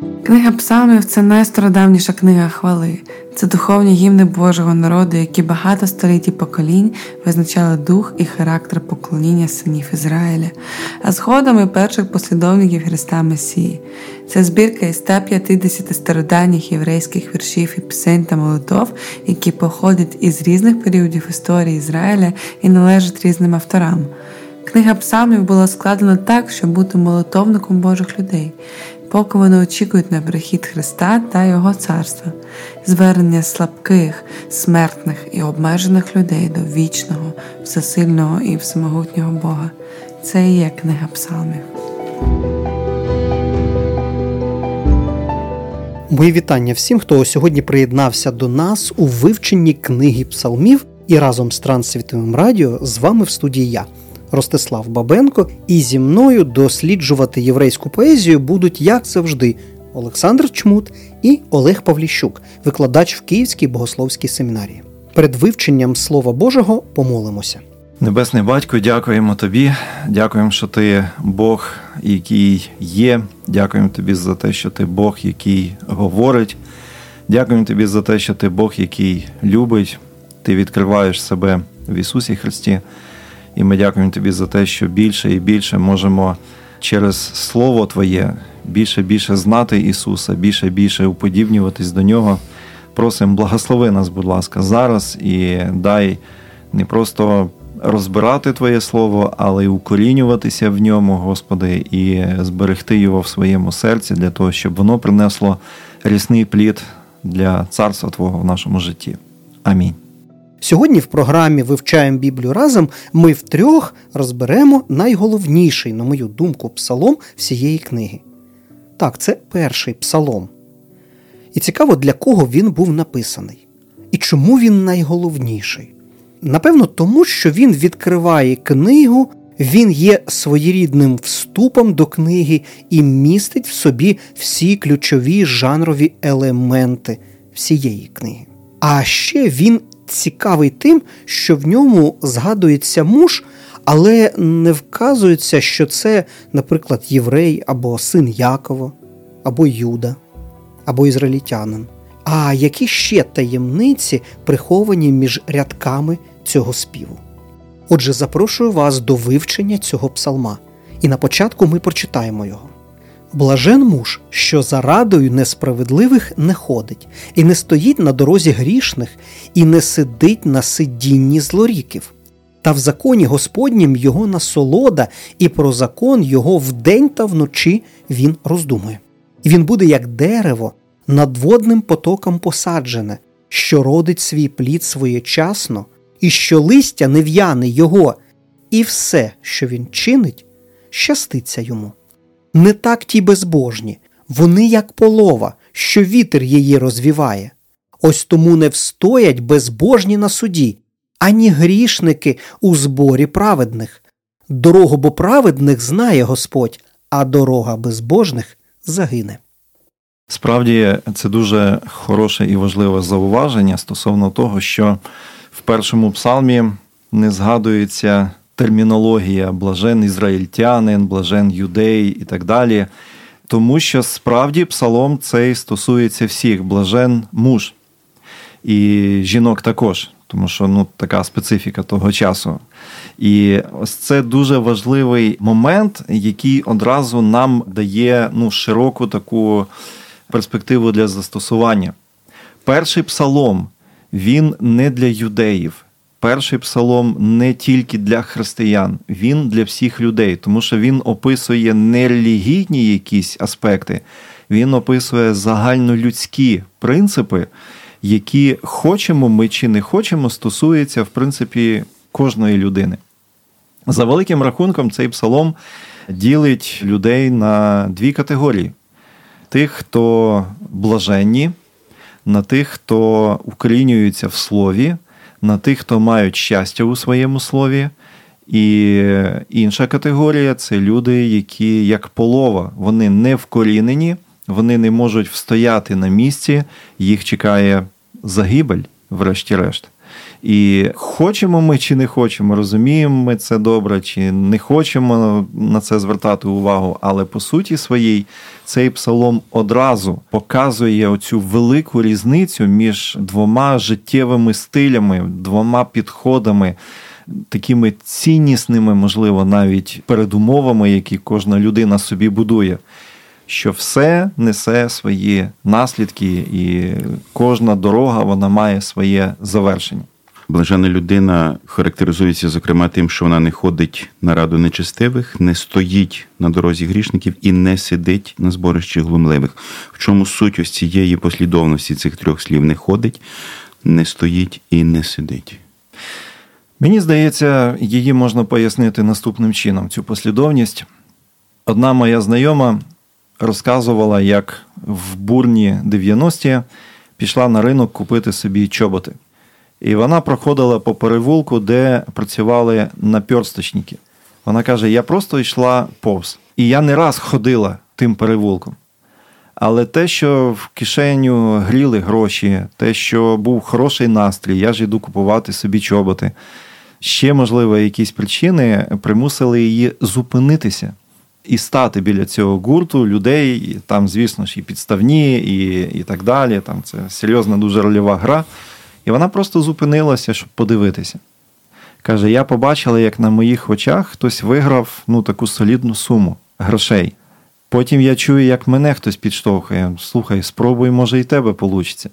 Книга Псалмів це найстародавніша книга хвали. Це духовні гімни Божого народу, які багато століть і поколінь визначали дух і характер поклоніння синів Ізраїля, а згодом і перших послідовників Христа Месії. Це збірка із 150 стародавніх єврейських віршів і пісень та молитов, які походять із різних періодів історії Ізраїля і належать різним авторам. Книга Псалмів була складена так, щоб бути молитовником Божих людей поки вони очікують на прихід Христа та Його царства, звернення слабких, смертних і обмежених людей до вічного, всесильного і всемогутнього Бога. Це і є книга Псалмів. Мої вітання всім, хто сьогодні приєднався до нас у вивченні книги псалмів і разом з Трансвітовим радіо з вами в студії я. Ростислав Бабенко, і зі мною досліджувати єврейську поезію будуть, як завжди, Олександр Чмут і Олег Павліщук, викладач в Київській богословській семінарії. Перед вивченням Слова Божого помолимося. Небесний батько, дякуємо тобі. Дякуємо, що ти Бог, який є. Дякуємо тобі за те, що ти Бог, який говорить. Дякуємо тобі за те, що ти Бог, який любить. Ти відкриваєш себе в Ісусі Христі. І ми дякуємо тобі за те, що більше і більше можемо через Слово Твоє більше і більше знати Ісуса, більше і більше уподібнюватись до Нього. Просимо, благослови нас, будь ласка, зараз і дай не просто розбирати Твоє Слово, але й укорінюватися в ньому, Господи, і зберегти його в своєму серці для того, щоб воно принесло рісний плід для царства Твого в нашому житті. Амінь. Сьогодні в програмі Вивчаємо Біблію разом ми втрьох розберемо найголовніший, на мою думку, псалом всієї книги. Так, це перший псалом. І цікаво, для кого він був написаний. І чому він найголовніший? Напевно, тому що він відкриває книгу, він є своєрідним вступом до книги і містить в собі всі ключові жанрові елементи всієї книги. А ще він цікавий тим, що в ньому згадується муж, але не вказується, що це, наприклад, єврей або син Якова, або Юда, або ізраїльтянин. А які ще таємниці приховані між рядками цього співу? Отже, запрошую вас до вивчення цього псалма, і на початку ми прочитаємо його. Блажен муж, що за радою несправедливих не ходить, і не стоїть на дорозі грішних, і не сидить на сидінні злоріків. Та в законі Господнім його насолода, і про закон його вдень та вночі він роздумує. Він буде як дерево, над водним потоком посаджене, що родить свій плід своєчасно, і що листя не в'яне його, і все, що він чинить, щаститься йому. Не так ті безбожні, вони як полова, що вітер її розвіває. Ось тому не встоять безбожні на суді, ані грішники у зборі праведних. Дорогу бо праведних знає Господь, а дорога безбожних загине. Справді це дуже хороше і важливе зауваження стосовно того, що в першому псалмі не згадується термінологія блажен ізраїльтянин, блажен юдей і так далі. Тому що справді псалом цей стосується всіх, блажен муж і жінок також, тому що ну, така специфіка того часу. І ось це дуже важливий момент, який одразу нам дає ну, широку таку перспективу для застосування. Перший псалом він не для юдеїв перший псалом не тільки для християн, він для всіх людей, тому що він описує не релігійні якісь аспекти, він описує загальнолюдські принципи, які хочемо ми чи не хочемо, стосуються, в принципі, кожної людини. За великим рахунком, цей псалом ділить людей на дві категорії: тих, хто блаженні, на тих, хто укорінюються в слові на тих, хто мають щастя у своєму слові. І інша категорія це люди, які як полова, вони не вкорінені, вони не можуть встояти на місці, їх чекає загибель, врешті-решт. І хочемо ми чи не хочемо, розуміємо ми це добре, чи не хочемо на це звертати увагу, але по суті своїй цей псалом одразу показує оцю велику різницю між двома життєвими стилями, двома підходами. Такими ціннісними, можливо, навіть передумовами, які кожна людина собі будує, що все несе свої наслідки, і кожна дорога вона має своє завершення. Блажена людина характеризується, зокрема, тим, що вона не ходить на раду нечестивих, не стоїть на дорозі грішників і не сидить на зборищі глумливих. В чому суть ось цієї послідовності цих трьох слів не ходить, не стоїть і не сидить. Мені здається, її можна пояснити наступним чином: цю послідовність. Одна моя знайома розказувала, як в бурні 90-ті пішла на ринок купити собі чоботи. І вона проходила по перевулку, де працювали наперсточники. Вона каже: я просто йшла повз. І я не раз ходила тим перевулком. Але те, що в кишеню гріли гроші, те, що був хороший настрій, я ж йду купувати собі чоботи. Ще, можливо, якісь причини примусили її зупинитися і стати біля цього гурту людей, там, звісно ж, і підставні, і і так далі. Там Це серйозна, дуже рольова гра. І вона просто зупинилася, щоб подивитися. Каже: я побачила, як на моїх очах хтось виграв ну, таку солідну суму грошей. Потім я чую, як мене хтось підштовхує. Слухай, спробуй, може, і тебе вийде.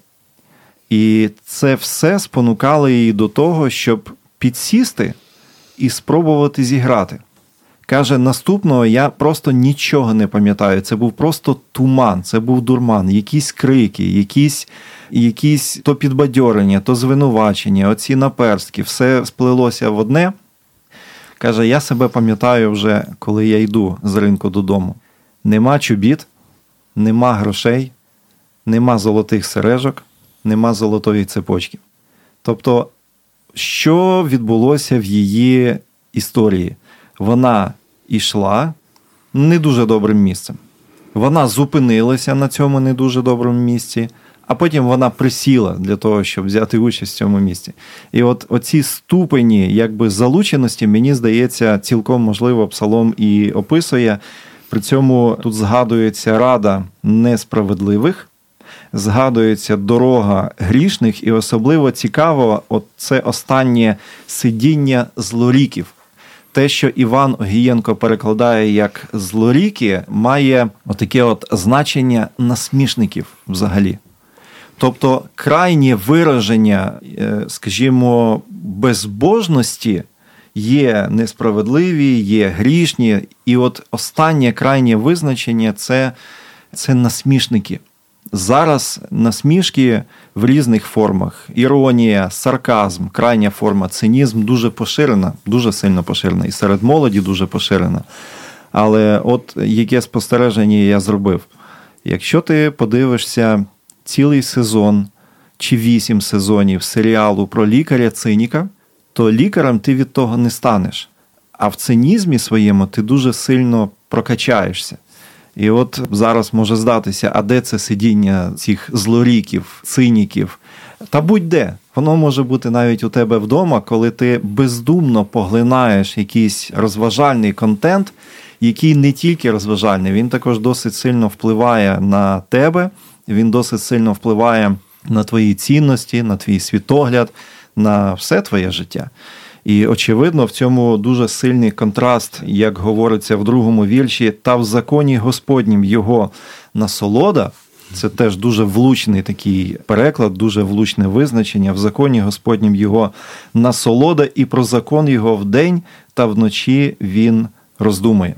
І це все спонукало її до того, щоб підсісти і спробувати зіграти. Каже, наступного я просто нічого не пам'ятаю. Це був просто туман, це був дурман, якісь крики, якісь якісь то підбадьорення, то звинувачення, оці наперстки, все сплелося в одне. Каже, я себе пам'ятаю вже, коли я йду з ринку додому. Нема чобіт, нема грошей, нема золотих сережок, нема золотої цепочки. Тобто, що відбулося в її історії? Вона йшла не дуже добрим місцем. Вона зупинилася на цьому не дуже доброму місці, а потім вона присіла для того, щоб взяти участь в цьому місці. І от оці ступені якби залученості, мені здається, цілком можливо псалом і описує. При цьому тут згадується рада несправедливих, згадується дорога грішних, і особливо цікаво, от це останнє сидіння злоріків. Те, що Іван Огієнко перекладає як злоріки, має отаке от значення насмішників взагалі. Тобто крайнє вираження, е, скажімо, безбожності є несправедливі, є грішні, і от останнє крайнє визначення це, це насмішники. Зараз насмішки в різних формах: іронія, сарказм, крайня форма, цинізм дуже поширена, дуже сильно поширена, і серед молоді дуже поширена. Але от яке спостереження я зробив? Якщо ти подивишся цілий сезон чи вісім сезонів серіалу про лікаря-циніка, то лікарем ти від того не станеш. А в цинізмі своєму ти дуже сильно прокачаєшся. І от зараз може здатися, а де це сидіння цих злоріків, циніків? Та будь-де. Воно може бути навіть у тебе вдома, коли ти бездумно поглинаєш якийсь розважальний контент, який не тільки розважальний, він також досить сильно впливає на тебе, він досить сильно впливає на твої цінності, на твій світогляд, на все твоє життя. І очевидно, в цьому дуже сильний контраст, як говориться в другому вірші, та в законі Господнім його насолода. Це теж дуже влучний такий переклад, дуже влучне визначення. В законі Господнім його насолода, і про закон його вдень та вночі він роздумує.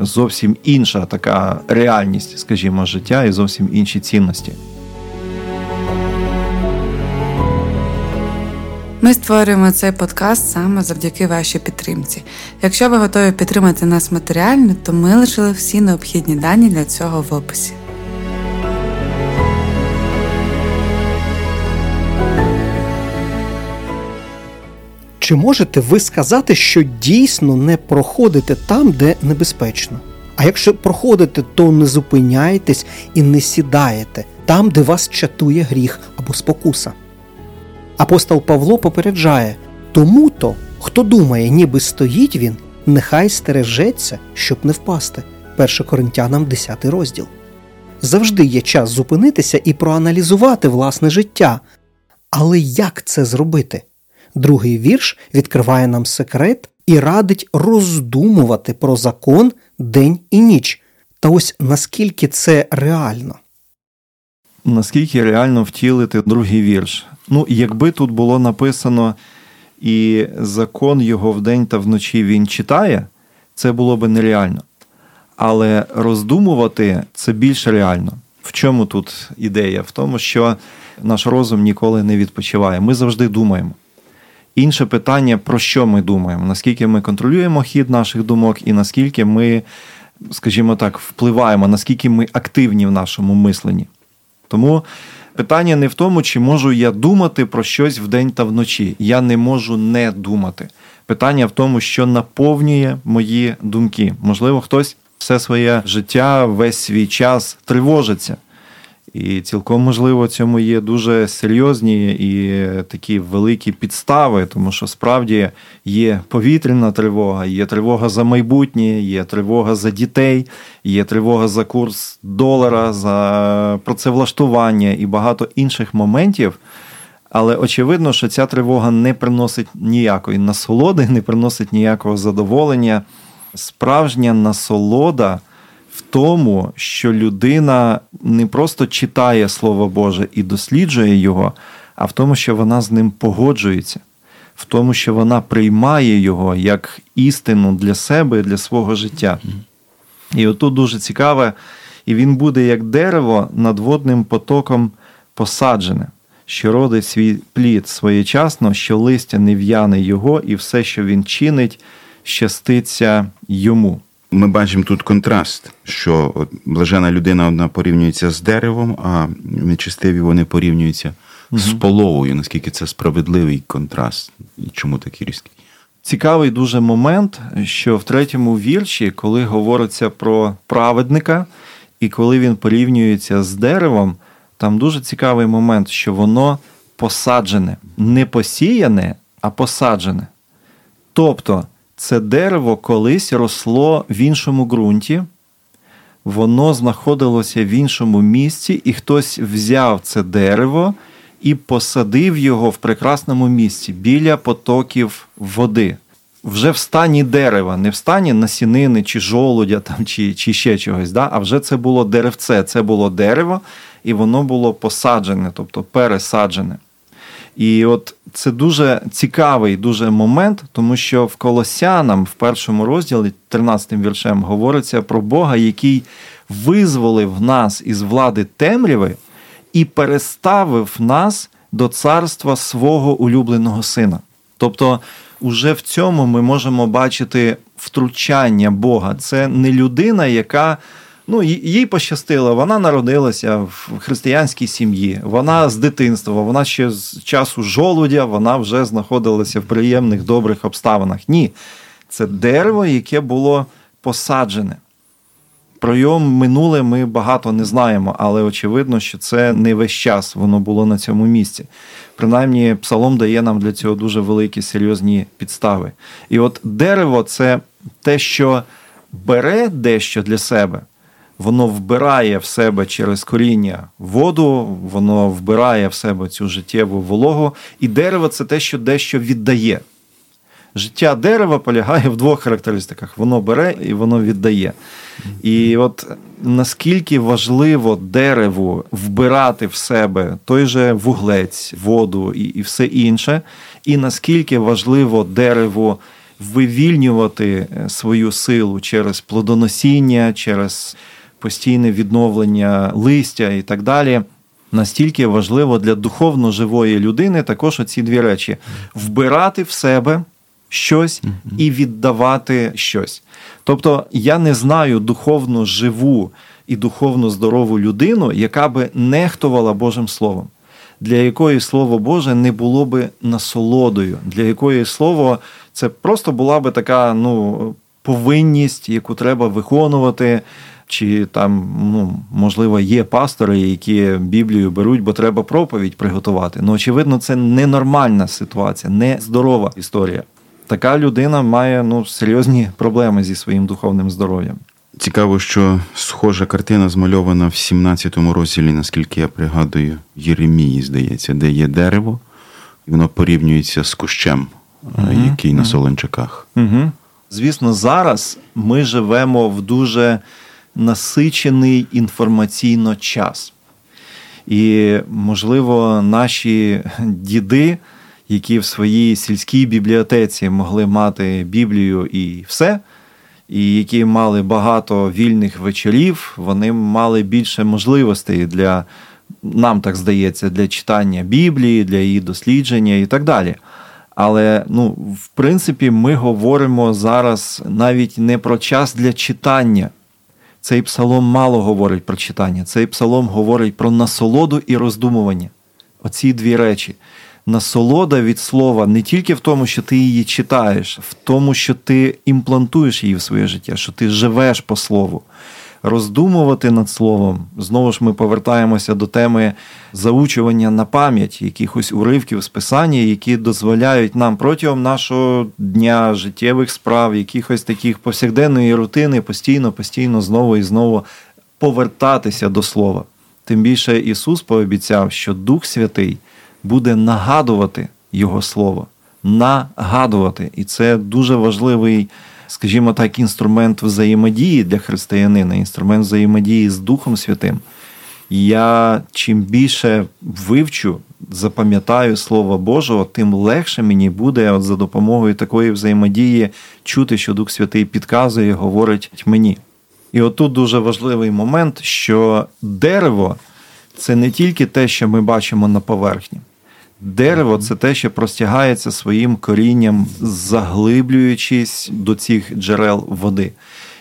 Зовсім інша така реальність, скажімо, життя і зовсім інші цінності. Ми створюємо цей подкаст саме завдяки вашій підтримці. Якщо ви готові підтримати нас матеріально, то ми лишили всі необхідні дані для цього в описі. Чи можете ви сказати, що дійсно не проходите там, де небезпечно? А якщо проходите, то не зупиняйтесь і не сідаєте там, де вас чатує гріх або спокуса. Апостол Павло попереджає тому то, хто думає, ніби стоїть він, нехай стережеться, щоб не впасти. 1 Коринтянам 10 розділ. Завжди є час зупинитися і проаналізувати власне життя. Але як це зробити? Другий вірш відкриває нам секрет і радить роздумувати про закон день і ніч. Та ось наскільки це реально? Наскільки реально втілити другий вірш? Ну, якби тут було написано і закон його вдень та вночі він читає, це було би нереально. Але роздумувати це більш реально. В чому тут ідея? В тому, що наш розум ніколи не відпочиває. Ми завжди думаємо. Інше питання, про що ми думаємо, наскільки ми контролюємо хід наших думок, і наскільки ми, скажімо так, впливаємо, наскільки ми активні в нашому мисленні. Тому питання не в тому, чи можу я думати про щось вдень та вночі. Я не можу не думати. Питання в тому, що наповнює мої думки. Можливо, хтось все своє життя, весь свій час тривожиться. І цілком можливо цьому є дуже серйозні і такі великі підстави, тому що справді є повітряна тривога, є тривога за майбутнє, є тривога за дітей, є тривога за курс долара, за працевлаштування і багато інших моментів. Але очевидно, що ця тривога не приносить ніякої насолоди, не приносить ніякого задоволення. Справжня насолода в тому, що людина не просто читає Слово Боже і досліджує його, а в тому, що вона з ним погоджується, в тому, що вона приймає його як істину для себе, і для свого життя. І отут дуже цікаве, і він буде як дерево над водним потоком посаджене, що родить свій плід своєчасно, що листя не в'яне його, і все, що він чинить, щаститься йому ми бачимо тут контраст, що блажена людина одна порівнюється з деревом, а нечистиві вони порівнюються угу. з половою. Наскільки це справедливий контраст, і чому такий різкий? Цікавий дуже момент, що в третьому вірші, коли говориться про праведника, і коли він порівнюється з деревом, там дуже цікавий момент, що воно посаджене, не посіяне, а посаджене. Тобто це дерево колись росло в іншому ґрунті, воно знаходилося в іншому місці, і хтось взяв це дерево і посадив його в прекрасному місці біля потоків води. Вже в стані дерева, не в стані насінини чи жолудя там, чи чи ще чогось. да? А вже це було деревце, це було дерево, і воно було посаджене, тобто пересаджене. І от це дуже цікавий дуже момент, тому що в Колосянам в першому розділі, 13 віршем, говориться про Бога, який визволив нас із влади темряви і переставив нас до царства свого улюбленого сина. Тобто, уже в цьому ми можемо бачити втручання Бога. Це не людина, яка Ну, їй пощастило, вона народилася в християнській сім'ї. Вона з дитинства, вона ще з часу жолудя, вона вже знаходилася в приємних добрих обставинах. Ні, це дерево, яке було посаджене. Про його минуле ми багато не знаємо, але очевидно, що це не весь час воно було на цьому місці. Принаймні, псалом дає нам для цього дуже великі серйозні підстави. І от дерево це те, що бере дещо для себе воно вбирає в себе через коріння воду, воно вбирає в себе цю життєву вологу, і дерево це те, що дещо віддає. Життя дерева полягає в двох характеристиках: воно бере і воно віддає. І от наскільки важливо дереву вбирати в себе той же вуглець, воду і і все інше, і наскільки важливо дереву вивільнювати е, свою силу через плодоносіння, через постійне відновлення листя і так далі. Настільки важливо для духовно живої людини також оці дві речі: вбирати в себе щось і віддавати щось. Тобто я не знаю духовно живу і духовно здорову людину, яка би нехтувала Божим Словом, для якої Слово Боже не було би насолодою, для якої слово це просто була би така ну, повинність, яку треба виконувати чи там, ну, можливо, є пастори, які Біблію беруть, бо треба проповідь приготувати. Ну, очевидно, це ненормальна ситуація, не здорова історія. Така людина має ну, серйозні проблеми зі своїм духовним здоров'ям. Цікаво, що схожа картина змальована в 17-му розділі, наскільки я пригадую, Єремії, здається, де є дерево, і воно порівнюється з кущем, угу, який угу. на солончаках. Угу. Звісно, зараз ми живемо в дуже насичений інформаційно час. І, можливо, наші діди, які в своїй сільській бібліотеці могли мати Біблію і все, і які мали багато вільних вечорів, вони мали більше можливостей для, нам так здається, для читання Біблії, для її дослідження і так далі. Але ну, в принципі, ми говоримо зараз навіть не про час для читання. Цей псалом мало говорить про читання. Цей псалом говорить про насолоду і роздумування. Оці дві речі. Насолода від слова не тільки в тому, що ти її читаєш, в тому, що ти імплантуєш її в своє життя, що ти живеш по слову роздумувати над словом. Знову ж ми повертаємося до теми заучування на пам'ять якихось уривків з писання, які дозволяють нам протягом нашого дня життєвих справ, якихось таких повсякденної рутини, постійно, постійно, знову і знову повертатися до слова. Тим більше Ісус пообіцяв, що Дух Святий буде нагадувати Його Слово. Нагадувати. І це дуже важливий скажімо так, інструмент взаємодії для християнина, інструмент взаємодії з Духом Святим. Я чим більше вивчу, запам'ятаю Слово Божого, тим легше мені буде от за допомогою такої взаємодії чути, що Дух Святий підказує, говорить мені. І отут дуже важливий момент, що дерево це не тільки те, що ми бачимо на поверхні. Дерево це те, що простягається своїм корінням, заглиблюючись до цих джерел води.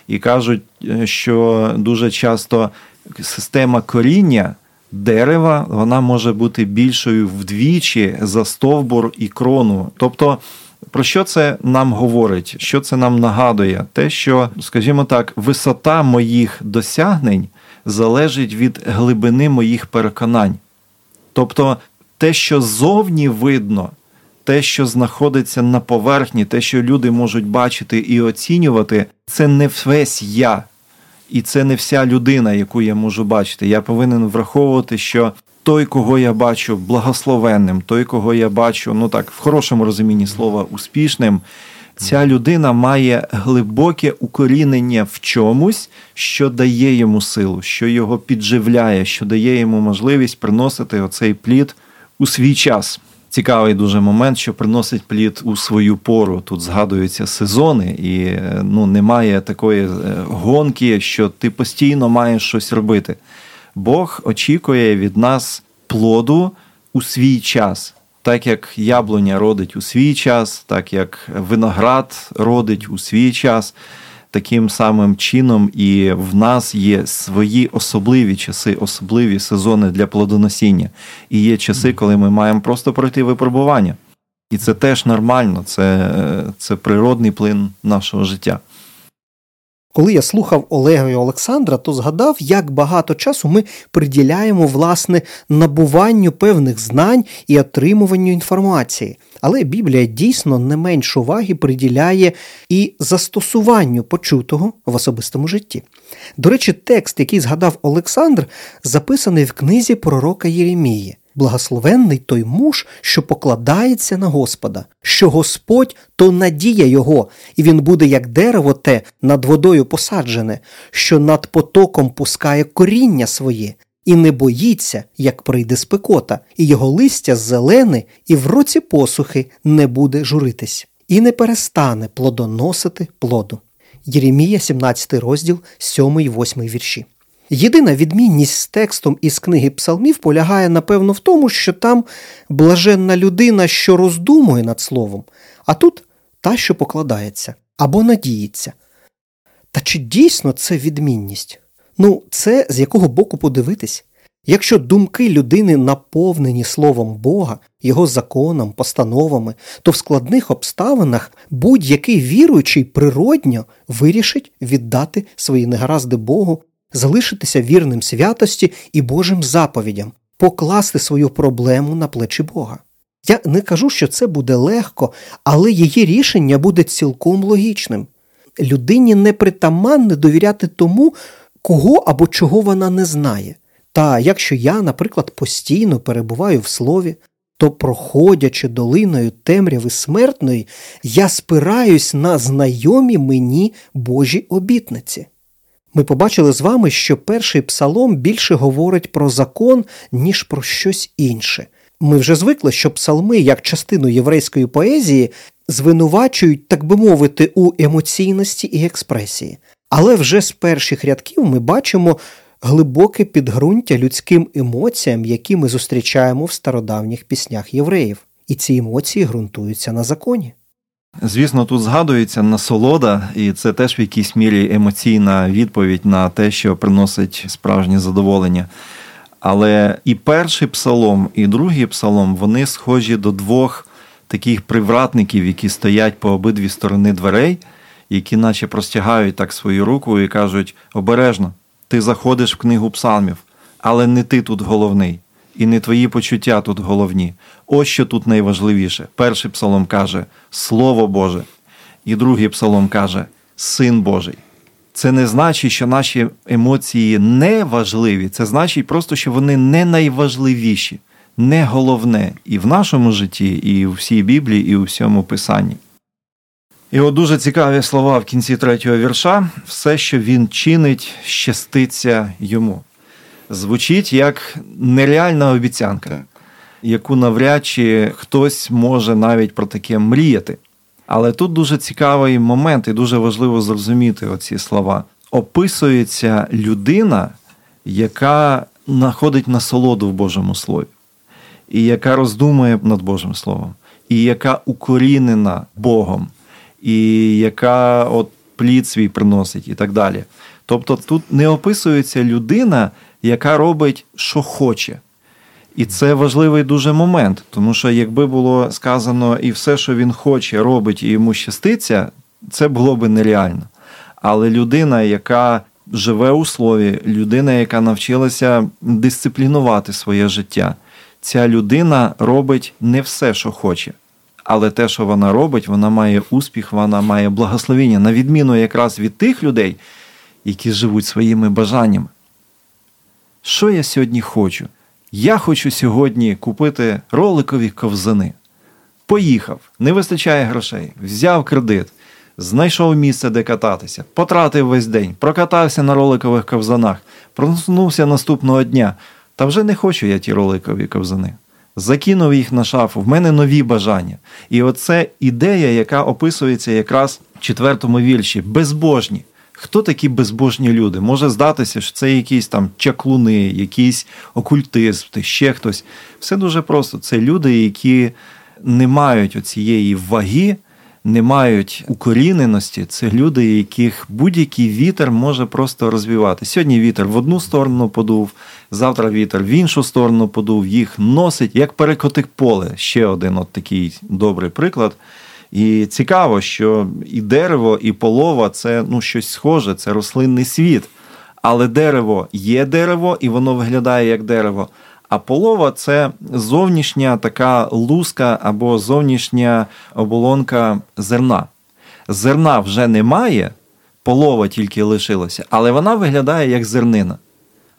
І кажуть, е, що дуже часто система коріння дерева вона може бути більшою вдвічі за стовбур і крону. Тобто, про що це нам говорить? Що це нам нагадує? Те, що, скажімо так, висота моїх досягнень залежить від глибини моїх переконань. Тобто те, що зовні видно, те, що знаходиться на поверхні, те, що люди можуть бачити і оцінювати, це не весь я. І це не вся людина, яку я можу бачити. Я повинен враховувати, що той, кого я бачу благословенним, той, кого я бачу, ну так, в хорошому розумінні слова, успішним, ця людина має глибоке укорінення в чомусь, що дає йому силу, що його підживляє, що дає йому можливість приносити оцей плід у свій час. Цікавий дуже момент, що приносить плід у свою пору. Тут згадуються сезони, і ну, немає такої е, гонки, що ти постійно маєш щось робити. Бог очікує від нас плоду у свій час, так як яблуня родить у свій час, так як виноград родить у свій час таким самим чином, і в нас є свої особливі часи, особливі сезони для плодоносіння. І є часи, коли ми маємо просто пройти випробування. І це теж нормально, це, це природний плин нашого життя. Коли я слухав Олега і Олександра, то згадав, як багато часу ми приділяємо власне набуванню певних знань і отримуванню інформації. Але Біблія дійсно не менш уваги приділяє і застосуванню почутого в особистому житті. До речі, текст, який згадав Олександр, записаний в книзі пророка Єремії. Благословенний той муж, що покладається на Господа, що Господь то надія його, і він буде, як дерево те над водою посаджене, що над потоком пускає коріння своє, і не боїться, як прийде спекота, і його листя зелене, і в році посухи не буде журитись, і не перестане плодоносити плоду. Єремія, 17 розділ, 7 і 8 вірші. Єдина відмінність з текстом із книги Псалмів полягає, напевно, в тому, що там блаженна людина, що роздумує над словом, а тут та, що покладається або надіється. Та чи дійсно це відмінність? Ну, це з якого боку подивитись? Якщо думки людини наповнені словом Бога, його законом, постановами, то в складних обставинах будь-який віруючий природньо вирішить віддати свої негаразди Богу залишитися вірним святості і Божим заповідям, покласти свою проблему на плечі Бога. Я не кажу, що це буде легко, але її рішення буде цілком логічним. Людині непритаманне довіряти тому, кого або чого вона не знає. Та якщо я, наприклад, постійно перебуваю в слові, то, проходячи долиною темряви смертної, я спираюсь на знайомі мені Божі обітниці. Ми побачили з вами, що перший псалом більше говорить про закон, ніж про щось інше. Ми вже звикли, що псалми, як частину єврейської поезії, звинувачують, так би мовити, у емоційності і експресії. Але вже з перших рядків ми бачимо глибоке підґрунтя людським емоціям, які ми зустрічаємо в стародавніх піснях євреїв, і ці емоції ґрунтуються на законі. Звісно, тут згадується насолода, і це теж в якійсь мірі емоційна відповідь на те, що приносить справжнє задоволення. Але і перший псалом, і другий псалом вони схожі до двох таких привратників, які стоять по обидві сторони дверей, які наче простягають так свою руку і кажуть: обережно, ти заходиш в книгу псалмів, але не ти тут головний, і не твої почуття тут головні. Ось що тут найважливіше. Перший псалом каже Слово Боже, і другий псалом каже Син Божий. Це не значить, що наші емоції не важливі, це значить просто, що вони не найважливіші, не головне і в нашому житті, і у всій Біблії, і у всьому Писанні. І от дуже цікаві слова в кінці третього вірша все, що він чинить, щаститься йому. Звучить як нереальна обіцянка, яку навряд чи хтось може навіть про таке мріяти. Але тут дуже цікавий момент, і дуже важливо зрозуміти оці слова. Описується людина, яка знаходить насолоду в Божому Слові, і яка роздумує над Божим Словом, і яка укорінена Богом, і яка от плід свій приносить, і так далі. Тобто тут не описується людина, яка робить, що хоче. І це важливий дуже момент, тому що якби було сказано і все, що він хоче, робить і йому щаститься, це було би нереально. Але людина, яка живе у слові, людина, яка навчилася дисциплінувати своє життя, ця людина робить не все, що хоче. Але те, що вона робить, вона має успіх, вона має благословіння, на відміну якраз від тих людей, які живуть своїми бажаннями. Що я сьогодні хочу? Я хочу сьогодні купити роликові ковзани. Поїхав, не вистачає грошей, взяв кредит, знайшов місце, де кататися, потратив весь день, прокатався на роликових ковзанах, проснувся наступного дня. Та вже не хочу я ті роликові ковзани. Закинув їх на шафу, в мене нові бажання. І оце ідея, яка описується якраз в четвертому вірші безбожні. Хто такі безбожні люди? Може здатися, що це якісь там чаклуни, якісь окультисти, ще хтось. Все дуже просто. Це люди, які не мають оцієї ваги, не мають укоріненості. Це люди, яких будь-який вітер може просто розвивати. Сьогодні вітер в одну сторону подув, завтра вітер в іншу сторону подув, їх носить, як перекотик поле. Ще один от такий добрий приклад. І цікаво, що і дерево, і полова це ну, щось схоже, це рослинний світ. Але дерево є дерево, і воно виглядає як дерево. А полова це зовнішня така луска або зовнішня оболонка зерна. Зерна вже немає, полова тільки лишилася, але вона виглядає як зернина.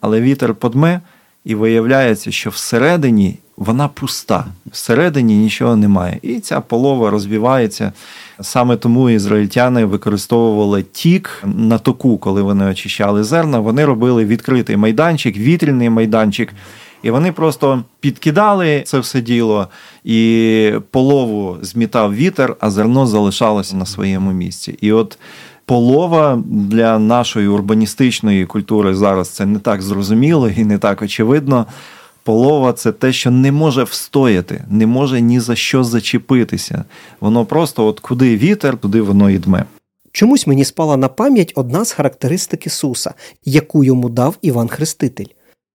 Але вітер подме, і виявляється, що всередині вона пуста. Всередині нічого немає. І ця полова розвивається. Саме тому ізраїльтяни використовували тік на току, коли вони очищали зерна. Вони робили відкритий майданчик, вітряний майданчик. І вони просто підкидали це все діло, і полову змітав вітер, а зерно залишалося на своєму місці. І от полова для нашої урбаністичної культури зараз це не так зрозуміло і не так очевидно. Полова це те, що не може встояти, не може ні за що зачепитися. Воно просто, от куди вітер, туди воно і дме. Чомусь мені спала на пам'ять одна з характеристик Ісуса, яку йому дав Іван Хреститель.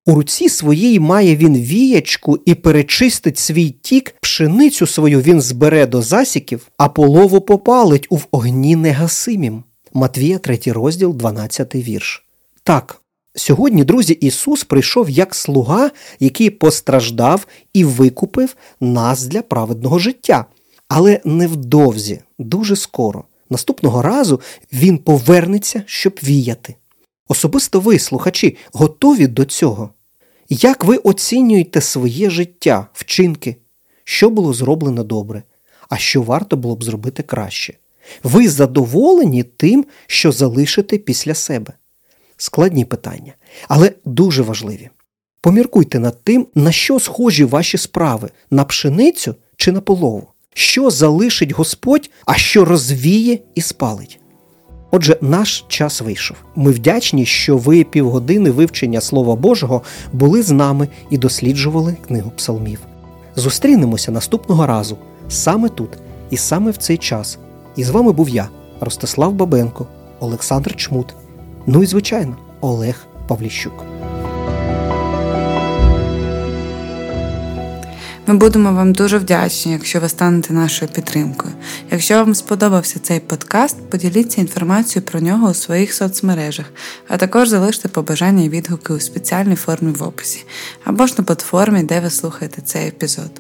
У руці своїй має він віячку і перечистить свій тік, пшеницю свою він збере до засіків, а полову попалить у огні негасимім. Матвія, 3 розділ, 12 вірш. Так, Сьогодні, друзі, Ісус прийшов як слуга, який постраждав і викупив нас для праведного життя. Але невдовзі, дуже скоро, наступного разу Він повернеться, щоб віяти. Особисто ви, слухачі, готові до цього? Як ви оцінюєте своє життя, вчинки, що було зроблено добре, а що варто було б зробити краще? Ви задоволені тим, що залишите після себе? Складні питання, але дуже важливі. Поміркуйте над тим, на що схожі ваші справи на пшеницю чи на полову, що залишить Господь, а що розвіє і спалить. Отже, наш час вийшов. Ми вдячні, що ви півгодини вивчення Слова Божого були з нами і досліджували книгу псалмів. Зустрінемося наступного разу саме тут і саме в цей час. І з вами був я, Ростислав Бабенко, Олександр Чмут. Ну і звичайно, Олег Павліщук. Ми будемо вам дуже вдячні, якщо ви станете нашою підтримкою. Якщо вам сподобався цей подкаст, поділіться інформацією про нього у своїх соцмережах, а також залиште побажання і відгуки у спеціальній формі в описі або ж на платформі, де ви слухаєте цей епізод.